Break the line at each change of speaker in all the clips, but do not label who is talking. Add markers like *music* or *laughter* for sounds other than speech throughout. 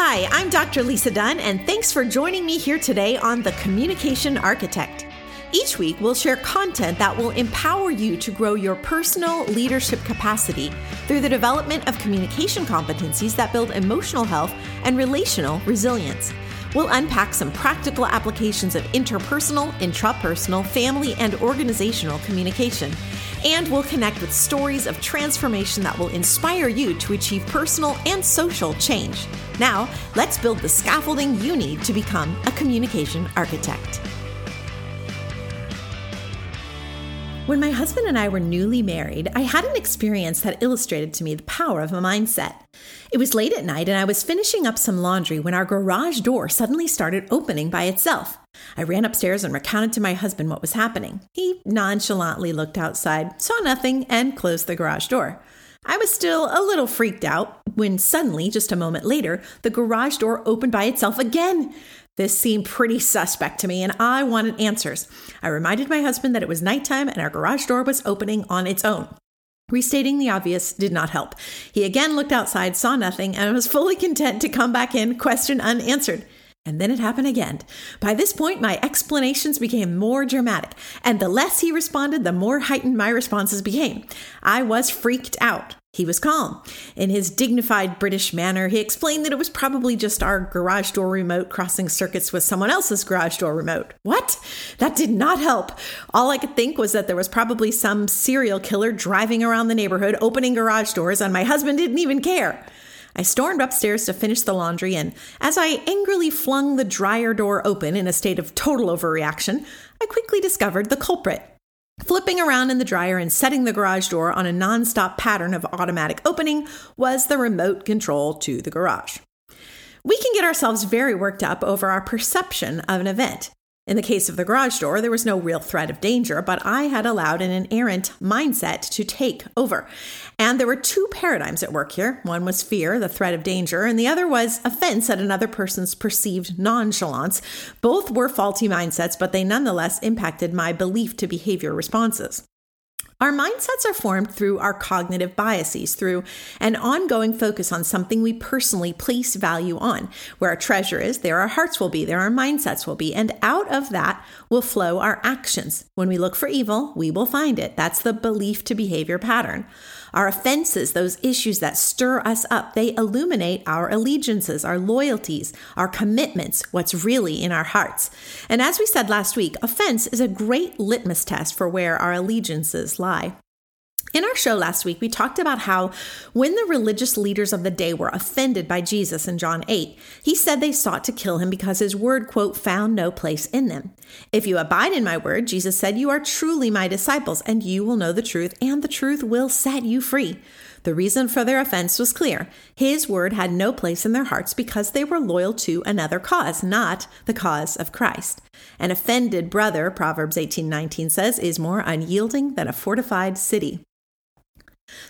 Hi, I'm Dr. Lisa Dunne, and thanks for joining me here today on The Communication Architect. Each week, we'll share content that will empower you to grow your personal leadership capacity through the development of communication competencies that build emotional health and relational resilience. We'll unpack some practical applications of interpersonal, intrapersonal, family, and organizational communication. And we'll connect with stories of transformation that will inspire you to achieve personal and social change. Now, let's build the scaffolding you need to become a communication architect. When my husband and I were newly married, I had an experience that illustrated to me the power of a mindset. It was late at night and I was finishing up some laundry when our garage door suddenly started opening by itself. I ran upstairs and recounted to my husband what was happening. He nonchalantly looked outside, saw nothing, and closed the garage door. I was still a little freaked out when suddenly, just a moment later, the garage door opened by itself again. This seemed pretty suspect to me, and I wanted answers. I reminded my husband that it was nighttime and our garage door was opening on its own. Restating the obvious did not help. He again looked outside, saw nothing, and was fully content to come back in, question unanswered. And then it happened again. By this point, my explanations became more dramatic, and the less he responded, the more heightened my responses became. I was freaked out. He was calm. In his dignified British manner, he explained that it was probably just our garage door remote crossing circuits with someone else's garage door remote. What? That did not help. All I could think was that there was probably some serial killer driving around the neighborhood opening garage doors, and my husband didn't even care. I stormed upstairs to finish the laundry, and as I angrily flung the dryer door open in a state of total overreaction, I quickly discovered the culprit. Flipping around in the dryer and setting the garage door on a non-stop pattern of automatic opening was the remote control to the garage. We can get ourselves very worked up over our perception of an event. In the case of the garage door, there was no real threat of danger, but I had allowed an inerrant mindset to take over. And there were two paradigms at work here. One was fear, the threat of danger, and the other was offense at another person's perceived nonchalance. Both were faulty mindsets, but they nonetheless impacted my belief to behavior responses. Our mindsets are formed through our cognitive biases, through an ongoing focus on something we personally place value on. Where our treasure is, there our hearts will be, there our mindsets will be, and out of that will flow our actions. When we look for evil, we will find it. That's the belief to behavior pattern. Our offenses, those issues that stir us up, they illuminate our allegiances, our loyalties, our commitments, what's really in our hearts. And as we said last week, offense is a great litmus test for where our allegiances lie. In our show last week, we talked about how when the religious leaders of the day were offended by Jesus in John 8, he said they sought to kill him because his word, quote, found no place in them. If you abide in my word, Jesus said, you are truly my disciples, and you will know the truth, and the truth will set you free. The reason for their offense was clear. His word had no place in their hearts because they were loyal to another cause, not the cause of Christ. An offended brother, Proverbs 18:19 says, is more unyielding than a fortified city.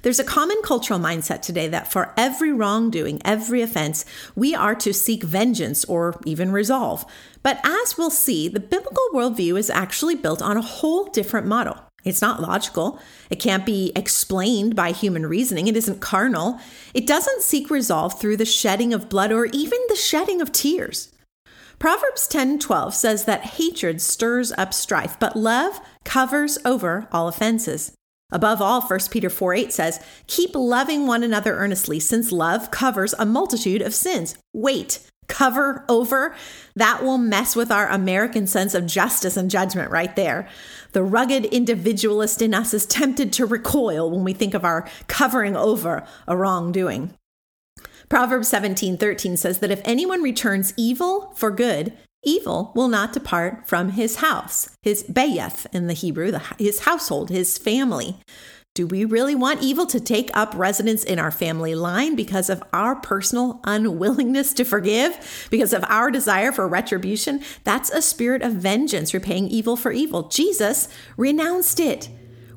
There's a common cultural mindset today that for every wrongdoing, every offense, we are to seek vengeance or even resolve. But as we'll see, the biblical worldview is actually built on a whole different model. It's not logical. It can't be explained by human reasoning. It isn't carnal. It doesn't seek resolve through the shedding of blood or even the shedding of tears. Proverbs 10:12 says that hatred stirs up strife, but love covers over all offenses. Above all, 1 Peter 4 8 says, Keep loving one another earnestly, since love covers a multitude of sins. Wait, cover over? That will mess with our American sense of justice and judgment right there. The rugged individualist in us is tempted to recoil when we think of our covering over a wrongdoing. Proverbs 17:13 says that if anyone returns evil for good, evil will not depart from his house, his bayit in the Hebrew, the, his household, his family. Do we really want evil to take up residence in our family line because of our personal unwillingness to forgive, because of our desire for retribution? That's a spirit of vengeance, repaying evil for evil. Jesus renounced it.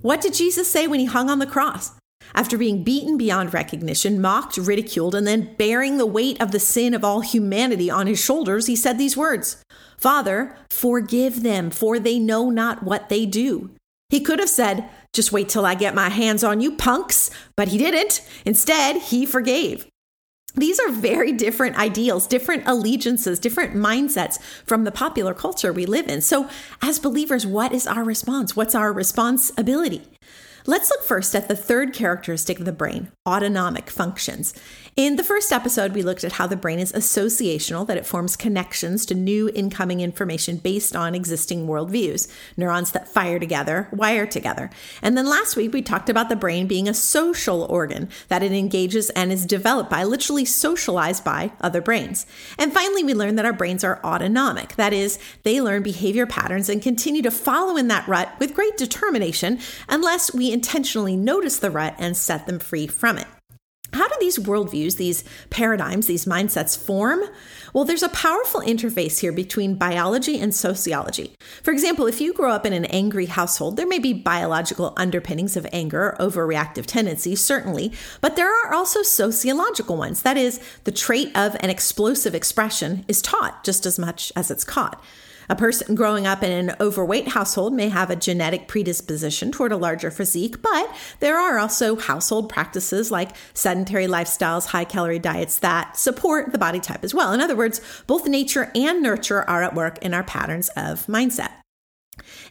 What did Jesus say when he hung on the cross? After being beaten beyond recognition, mocked, ridiculed, and then bearing the weight of the sin of all humanity on his shoulders, he said these words Father, forgive them, for they know not what they do. He could have said, Just wait till I get my hands on you, punks, but he didn't. Instead, he forgave. These are very different ideals, different allegiances, different mindsets from the popular culture we live in. So, as believers, what is our response? What's our responsibility? Let's look first at the third characteristic of the brain autonomic functions. In the first episode, we looked at how the brain is associational, that it forms connections to new incoming information based on existing worldviews. Neurons that fire together wire together. And then last week, we talked about the brain being a social organ, that it engages and is developed by, literally socialized by other brains. And finally, we learned that our brains are autonomic, that is, they learn behavior patterns and continue to follow in that rut with great determination unless we intentionally notice the rut and set them free from it. How do these worldviews, these paradigms, these mindsets form? Well, there's a powerful interface here between biology and sociology. For example, if you grow up in an angry household, there may be biological underpinnings of anger, or overreactive tendencies, certainly, but there are also sociological ones. That is, the trait of an explosive expression is taught just as much as it's caught. A person growing up in an overweight household may have a genetic predisposition toward a larger physique, but there are also household practices like sedentary lifestyles, high calorie diets that support the body type as well. In other words, both nature and nurture are at work in our patterns of mindset.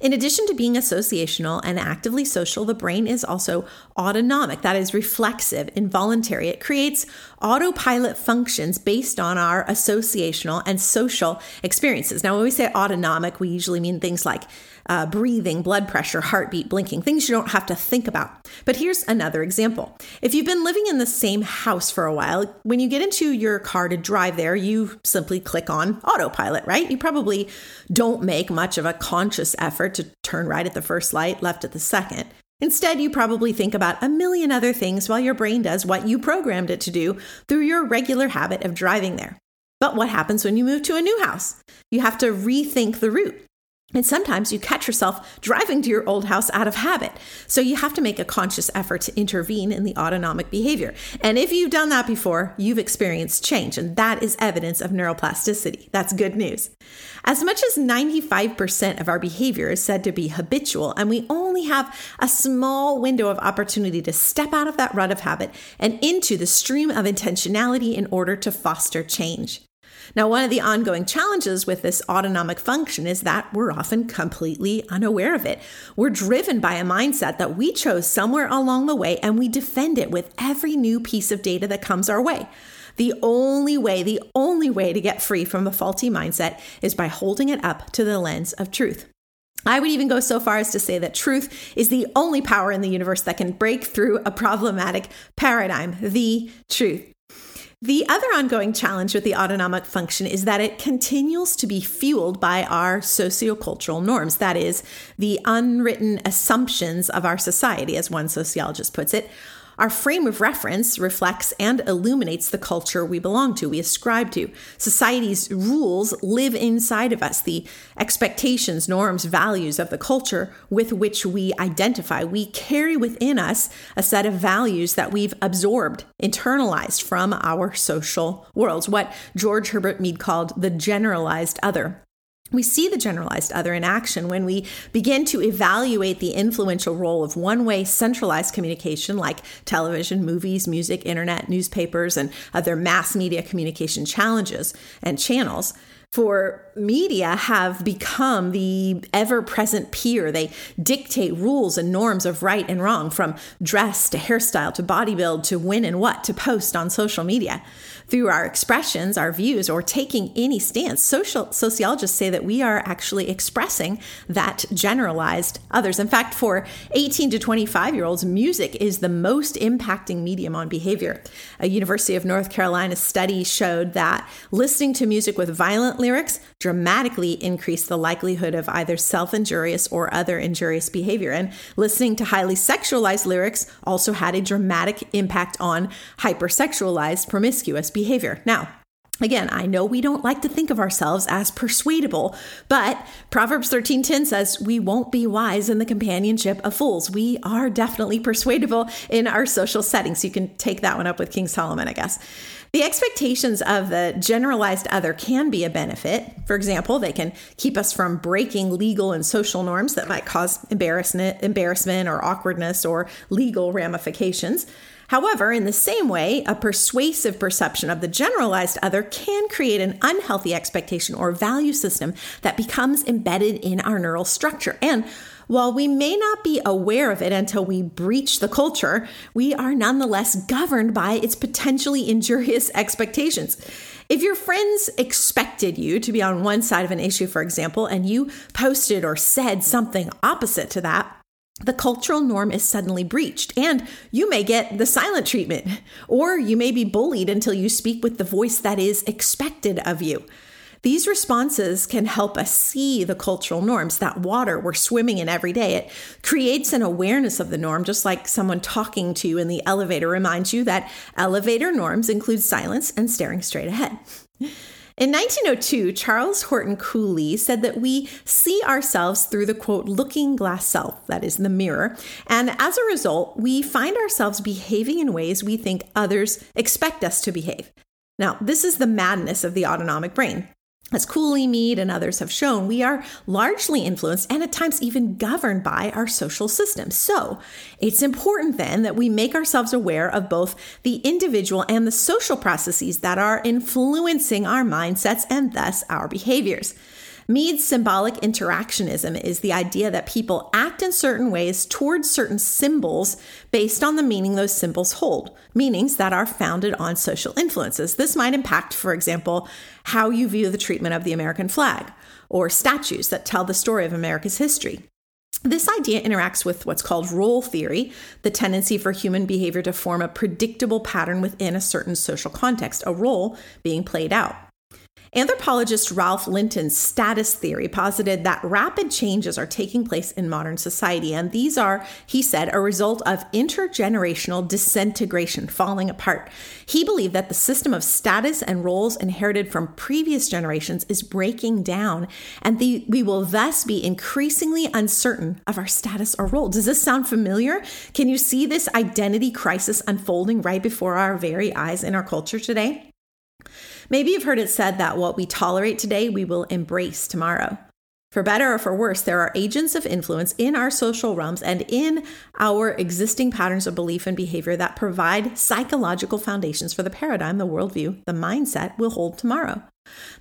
In addition to being associational and actively social, the brain is also autonomic, that is, reflexive, involuntary. It creates autopilot functions based on our associational and social experiences. Now, when we say autonomic, we usually mean things like uh, breathing, blood pressure, heartbeat, blinking, things you don't have to think about. But here's another example. If you've been living in the same house for a while, when you get into your car to drive there, you simply click on autopilot, right? You probably don't make much of a conscious effort to turn right at the first light, left at the second. Instead, you probably think about a million other things while your brain does what you programmed it to do through your regular habit of driving there. But what happens when you move to a new house? You have to rethink the route. And sometimes you catch yourself driving to your old house out of habit. So you have to make a conscious effort to intervene in the autonomic behavior. And if you've done that before, you've experienced change. And that is evidence of neuroplasticity. That's good news. As much as 95% of our behavior is said to be habitual, and we only have a small window of opportunity to step out of that rut of habit and into the stream of intentionality in order to foster change. Now, one of the ongoing challenges with this autonomic function is that we're often completely unaware of it. We're driven by a mindset that we chose somewhere along the way and we defend it with every new piece of data that comes our way. The only way, the only way to get free from a faulty mindset is by holding it up to the lens of truth. I would even go so far as to say that truth is the only power in the universe that can break through a problematic paradigm, the truth. The other ongoing challenge with the autonomic function is that it continues to be fueled by our sociocultural norms. That is, the unwritten assumptions of our society, as one sociologist puts it, our frame of reference reflects and illuminates the culture we belong to, we ascribe to. Society's rules live inside of us, the expectations, norms, values of the culture with which we identify. We carry within us a set of values that we've absorbed, internalized from our social worlds, what George Herbert Mead called the generalized other. We see the generalized other in action when we begin to evaluate the influential role of one way centralized communication like television, movies, music, internet, newspapers, and other mass media communication challenges and channels for media have become the ever present peer. They dictate rules and norms of right and wrong, from dress to hairstyle to body build to when and what to post on social media through our expressions, our views, or taking any stance. Social sociologists say that we are actually expressing that generalized others. In fact, for 18 to 25 year olds, music is the most impacting medium on behavior. A University of North Carolina study showed that listening to music with violent lyrics dramatically increased the likelihood of either self injurious or other injurious behavior. And listening to highly sexualized lyrics also had a dramatic impact on hypersexualized promiscuous behavior. Now, Again, I know we don't like to think of ourselves as persuadable, but Proverbs 13:10 says we won't be wise in the companionship of fools. We are definitely persuadable in our social settings. You can take that one up with King Solomon, I guess. The expectations of the generalized other can be a benefit. For example, they can keep us from breaking legal and social norms that might cause embarrassment, embarrassment or awkwardness or legal ramifications. However, in the same way, a persuasive perception of the generalized other can create an unhealthy expectation or value system that becomes embedded in our neural structure. And while we may not be aware of it until we breach the culture, we are nonetheless governed by its potentially injurious *laughs* expectations. If your friends expected you to be on one side of an issue, for example, and you posted or said something opposite to that, the cultural norm is suddenly breached, and you may get the silent treatment, or you may be bullied until you speak with the voice that is expected of you. These responses can help us see the cultural norms, that water we're swimming in every day. It creates an awareness of the norm, just like someone talking to you in the elevator reminds you that elevator norms include silence and staring straight ahead. In 1902, Charles Horton Cooley said that we see ourselves through the quote, looking glass self, that is the mirror. And as a result, we find ourselves behaving in ways we think others expect us to behave. Now, this is the madness of the autonomic brain. As Cooley, Mead, and others have shown, we are largely influenced and at times even governed by our social systems. So it's important then that we make ourselves aware of both the individual and the social processes that are influencing our mindsets and thus our behaviors. Mead's symbolic interactionism is the idea that people act in certain ways towards certain symbols based on the meaning those symbols hold, meanings that are founded on social influences. This might impact, for example, how you view the treatment of the American flag or statues that tell the story of America's history. This idea interacts with what's called role theory, the tendency for human behavior to form a predictable pattern within a certain social context, a role being played out. Anthropologist Ralph Linton's status theory posited that rapid changes are taking place in modern society, and these are, he said, a result of intergenerational disintegration, falling apart. He believed that the system of status and roles inherited from previous generations is breaking down, and the, we will thus be increasingly uncertain of our status or role. Does this sound familiar? Can you see this identity crisis unfolding right before our very eyes in our culture today? Maybe you've heard it said that what we tolerate today, we will embrace tomorrow. For better or for worse, there are agents of influence in our social realms and in our existing patterns of belief and behavior that provide psychological foundations for the paradigm, the worldview, the mindset we'll hold tomorrow.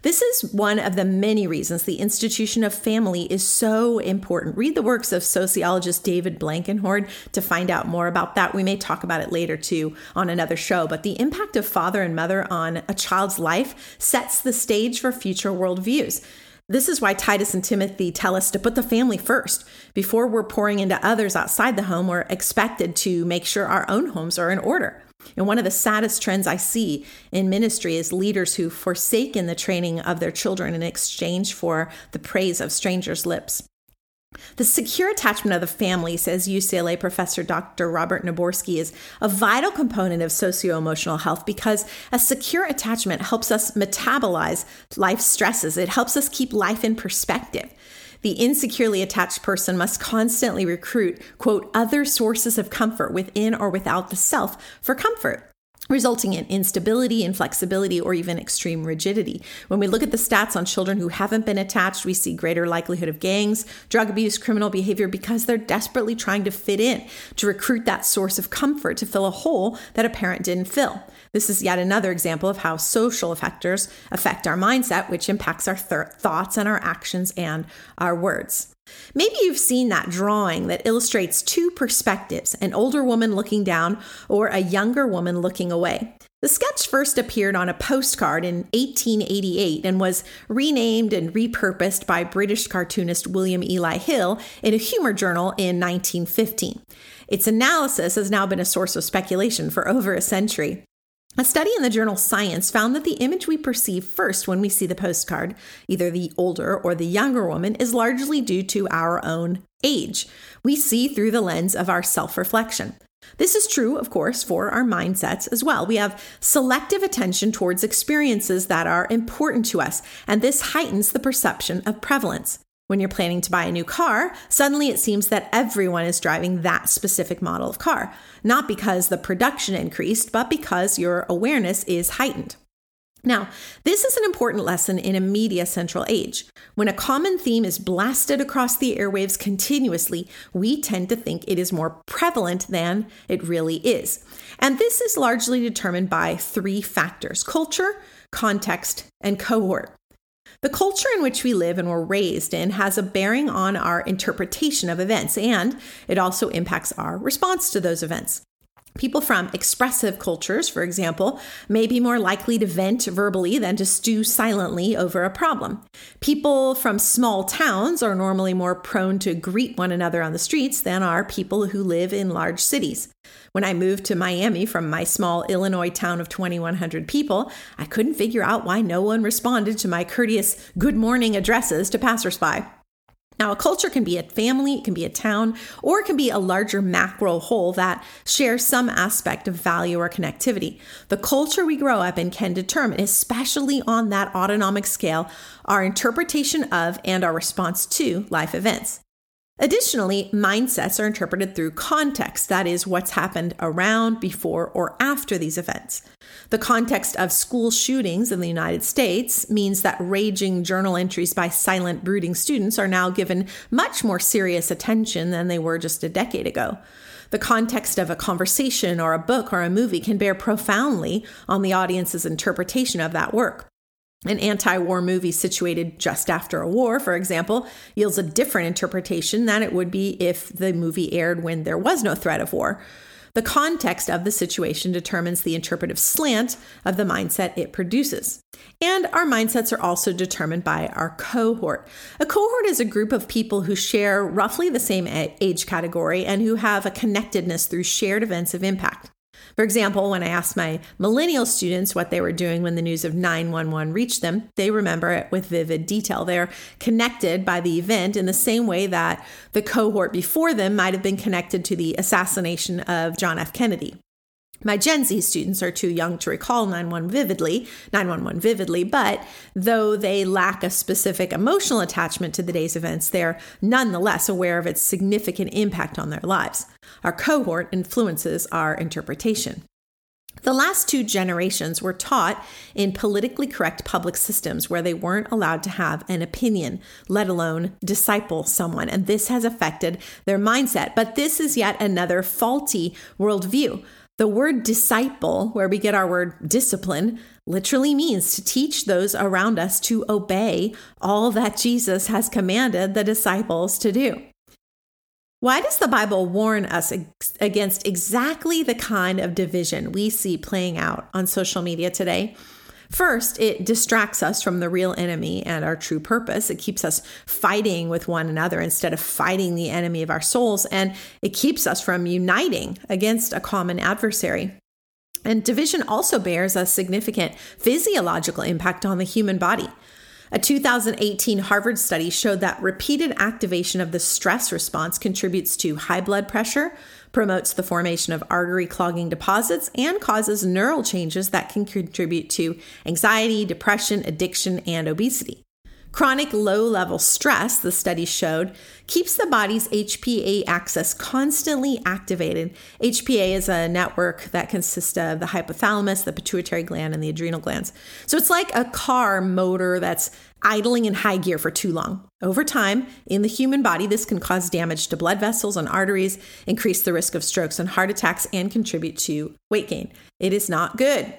This is one of the many reasons the institution of family is so important. Read the works of sociologist David Blankenhorn to find out more about that. We may talk about it later too on another show, but the impact of father and mother on a child's life sets the stage for future worldviews. This is why Titus and Timothy tell us to put the family first. Before we're pouring into others outside the home, we're expected to make sure our own homes are in order. And one of the saddest trends I see in ministry is leaders who forsaken the training of their children in exchange for the praise of strangers' lips. The secure attachment of the family, says UCLA professor Dr. Robert Naborski, is a vital component of socio emotional health because a secure attachment helps us metabolize life stresses. It helps us keep life in perspective. The insecurely attached person must constantly recruit, quote, other sources of comfort within or without the self for comfort resulting in instability, inflexibility, or even extreme rigidity. When we look at the stats on children who haven't been attached, we see greater likelihood of gangs, drug abuse, criminal behavior because they're desperately trying to fit in, to recruit that source of comfort to fill a hole that a parent didn't fill. This is yet another example of how social factors affect our mindset, which impacts our th- thoughts and our actions and our words. Maybe you've seen that drawing that illustrates two perspectives an older woman looking down or a younger woman looking away. The sketch first appeared on a postcard in 1888 and was renamed and repurposed by British cartoonist William Ely Hill in a humor journal in 1915. Its analysis has now been a source of speculation for over a century. A study in the journal Science found that the image we perceive first when we see the postcard, either the older or the younger woman, is largely due to our own age. We see through the lens of our self reflection. This is true, of course, for our mindsets as well. We have selective attention towards experiences that are important to us, and this heightens the perception of prevalence. When you're planning to buy a new car, suddenly it seems that everyone is driving that specific model of car, not because the production increased, but because your awareness is heightened. Now, this is an important lesson in a media central age. When a common theme is blasted across the airwaves continuously, we tend to think it is more prevalent than it really is. And this is largely determined by three factors culture, context, and cohort. The culture in which we live and were raised in has a bearing on our interpretation of events, and it also impacts our response to those events. People from expressive cultures, for example, may be more likely to vent verbally than to stew silently over a problem. People from small towns are normally more prone to greet one another on the streets than are people who live in large cities. When I moved to Miami from my small Illinois town of 2,100 people, I couldn't figure out why no one responded to my courteous good morning addresses to passersby. Now, a culture can be a family, it can be a town, or it can be a larger macro whole that shares some aspect of value or connectivity. The culture we grow up in can determine, especially on that autonomic scale, our interpretation of and our response to life events. Additionally, mindsets are interpreted through context, that is, what's happened around, before, or after these events. The context of school shootings in the United States means that raging journal entries by silent, brooding students are now given much more serious attention than they were just a decade ago. The context of a conversation or a book or a movie can bear profoundly on the audience's interpretation of that work. An anti war movie situated just after a war, for example, yields a different interpretation than it would be if the movie aired when there was no threat of war. The context of the situation determines the interpretive slant of the mindset it produces. And our mindsets are also determined by our cohort. A cohort is a group of people who share roughly the same age category and who have a connectedness through shared events of impact. For example, when I asked my millennial students what they were doing when the news of 911 reached them, they remember it with vivid detail. They're connected by the event in the same way that the cohort before them might have been connected to the assassination of John F. Kennedy. My Gen Z students are too young to recall 911 vividly, 911 vividly, but though they lack a specific emotional attachment to the day's events, they're nonetheless aware of its significant impact on their lives. Our cohort influences our interpretation. The last two generations were taught in politically correct public systems where they weren't allowed to have an opinion, let alone disciple someone. And this has affected their mindset. But this is yet another faulty worldview. The word disciple, where we get our word discipline, literally means to teach those around us to obey all that Jesus has commanded the disciples to do. Why does the Bible warn us against exactly the kind of division we see playing out on social media today? First, it distracts us from the real enemy and our true purpose. It keeps us fighting with one another instead of fighting the enemy of our souls, and it keeps us from uniting against a common adversary. And division also bears a significant physiological impact on the human body. A 2018 Harvard study showed that repeated activation of the stress response contributes to high blood pressure, promotes the formation of artery clogging deposits, and causes neural changes that can contribute to anxiety, depression, addiction, and obesity. Chronic low level stress, the study showed, keeps the body's HPA axis constantly activated. HPA is a network that consists of the hypothalamus, the pituitary gland, and the adrenal glands. So it's like a car motor that's idling in high gear for too long. Over time, in the human body, this can cause damage to blood vessels and arteries, increase the risk of strokes and heart attacks, and contribute to weight gain. It is not good.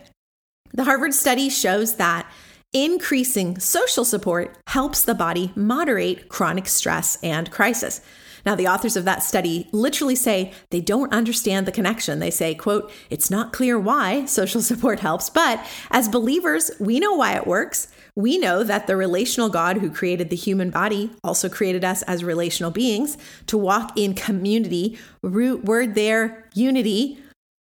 The Harvard study shows that increasing social support helps the body moderate chronic stress and crisis. Now, the authors of that study literally say they don't understand the connection. They say, quote, it's not clear why social *laughs* support helps, but as believers, we know why it works. We know that the relational God who created the human body also created us as relational beings to walk in community. Root word there, unity.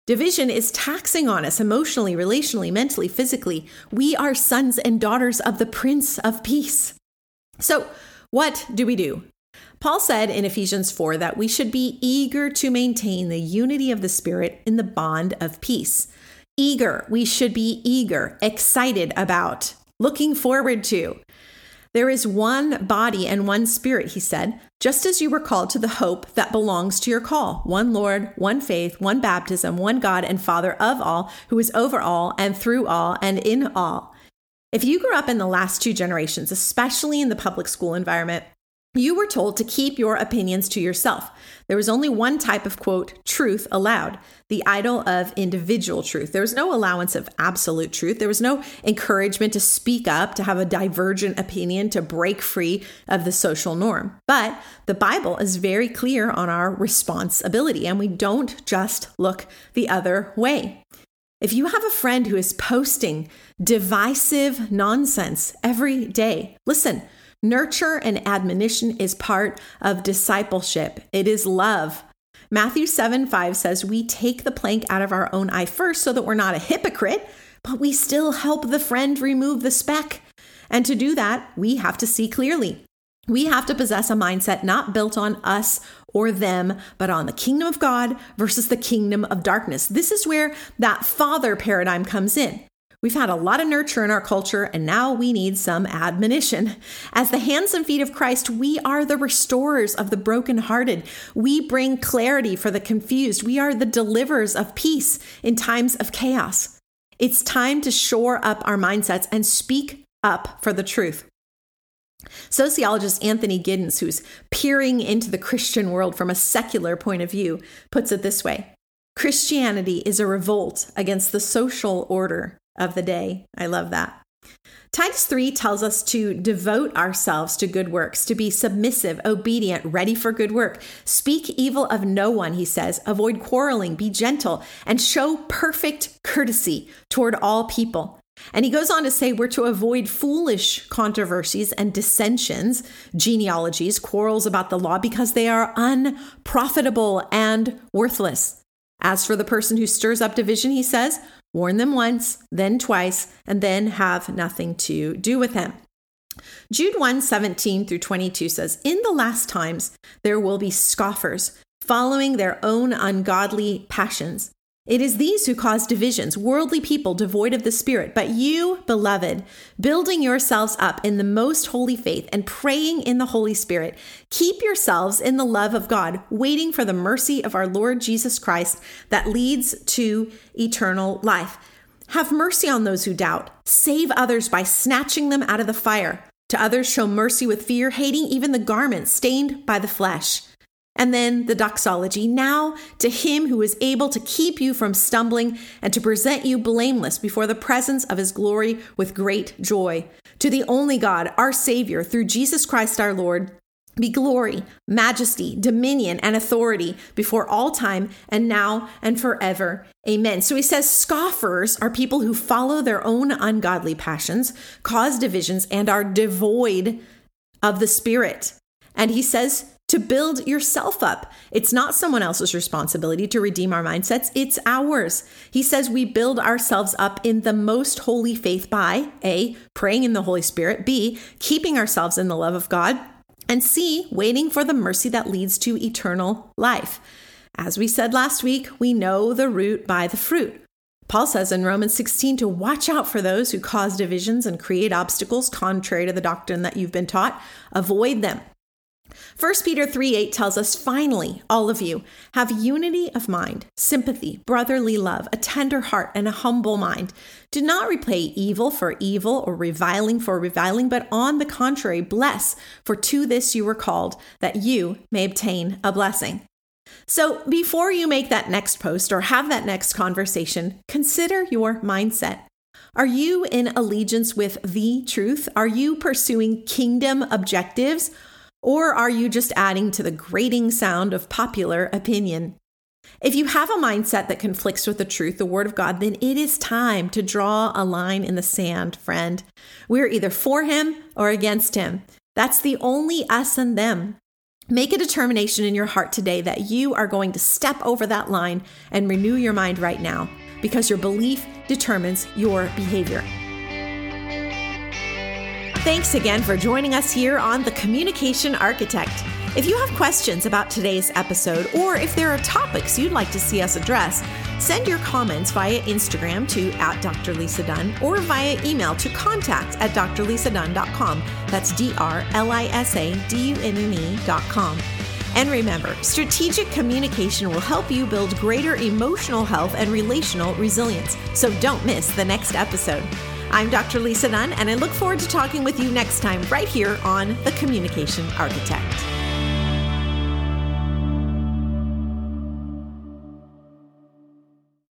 Division is taxing on us emotionally, relationally, mentally, physically. We are sons and daughters of the Prince of Peace. So, what do we do? Paul said in Ephesians 4 that we should be eager to maintain the unity of the Spirit in the bond of peace. Eager, we should be eager, excited about, looking forward to. There is one body and one spirit, he said, just as you were called to the hope that belongs to your call one Lord, one faith, one baptism, one God and Father of all, who is over all and through all and in all. If you grew up in the last two generations, especially in the public school environment, you were told to keep your opinions to yourself. There was only one type of quote, truth allowed, the idol of individual truth. There was no allowance of absolute truth. There was no encouragement to speak up, to have a divergent opinion, to break free of the social norm. But the Bible is very clear on our responsibility, and we don't just look the other way. If you have a friend who is posting divisive nonsense every day, listen, Nurture and admonition is part of discipleship, it is love. Matthew 7 5 says, We take the plank out of our own eye first so that we're not a hypocrite, but we still help the friend remove the speck. And to do that, we have to see clearly. We have to possess a mindset not built on us or them, but on the kingdom of God versus the kingdom of darkness. This is where that father paradigm comes in. We've had a lot of nurture in our culture, and now we need some admonition. As the hands and feet of Christ, we are the restorers of the brokenhearted. We bring clarity for the confused. We are the deliverers of peace in times of chaos. It's time to shore up our mindsets and speak up for the truth. Sociologist Anthony Giddens, who's peering into the Christian world from a secular point of view, puts it this way Christianity is a revolt against the social order of the day. I love that. Titus 3 tells us to devote ourselves to good works, to be submissive, obedient, ready for good work. Speak evil of no one, he says. Avoid quarreling, be gentle, and show perfect courtesy toward all people. And he goes on to say we're to avoid foolish controversies and dissensions, genealogies, quarrels about the law, because they are unprofitable and worthless. As for the person who stirs up division, he says, warn them once, then twice, and then have nothing to do with them. Jude 1 17 through 22 says, In the last times there will be scoffers, following their own ungodly passions. It is these who cause divisions, worldly people devoid of the Spirit. But you, beloved, building yourselves up in the most holy faith and praying in the Holy Spirit, keep yourselves in the love of God, waiting for the mercy of our Lord Jesus Christ that leads to eternal life. Have mercy on those who doubt. Save others by snatching them out of the fire. To others, show mercy with fear, hating even the garment stained by the flesh. And then the doxology. Now to him who is able to keep you from stumbling and to present you blameless before the presence of his glory with great joy. To the only God, our Savior, through Jesus Christ our Lord, be glory, majesty, dominion, and authority before all time and now and forever. Amen. So he says scoffers are people who follow their own ungodly passions, cause divisions, and are devoid of the Spirit. And he says to build yourself up. It's not someone else's responsibility to redeem our mindsets, it's ours. He says we build ourselves up in the most holy faith by A, praying in the Holy Spirit, B, keeping ourselves in the love of God, and C, waiting for the mercy that leads to eternal life. As we said last week, we know the root by the fruit. Paul says in Romans 16 to watch out for those who cause divisions and create obstacles contrary to the doctrine that you've been taught. Avoid them. 1 Peter 3 8 tells us, finally, all of you, have unity of mind, sympathy, brotherly love, a tender heart, and a humble mind. Do not repay evil for evil or reviling for reviling, but on the contrary, bless, for to this you were called, that you may obtain a blessing. So before you make that next post or have that next conversation, consider your mindset. Are you in allegiance with the truth? Are you pursuing kingdom objectives? Or are you just adding to the grating sound of popular opinion? If you have a mindset that conflicts with the truth, the Word of God, then it is time to draw a line in the sand, friend. We're either for Him or against Him. That's the only us and them. Make a determination in your heart today that you are going to step over that line and renew your mind right now because your belief determines your behavior. Thanks again for joining us here on The Communication Architect. If you have questions about today's episode, or if there are topics you'd like to see us address, send your comments via Instagram to at Dr. Lisa Dunne or via email to contact at drlisadunne.com. That's D R L I S A D U N N E.com. And remember, strategic communication will help you build greater emotional health and relational resilience. So don't miss the next episode. I'm Dr. Lisa Dunne, and I look forward to talking with you next time right here on The Communication Architect.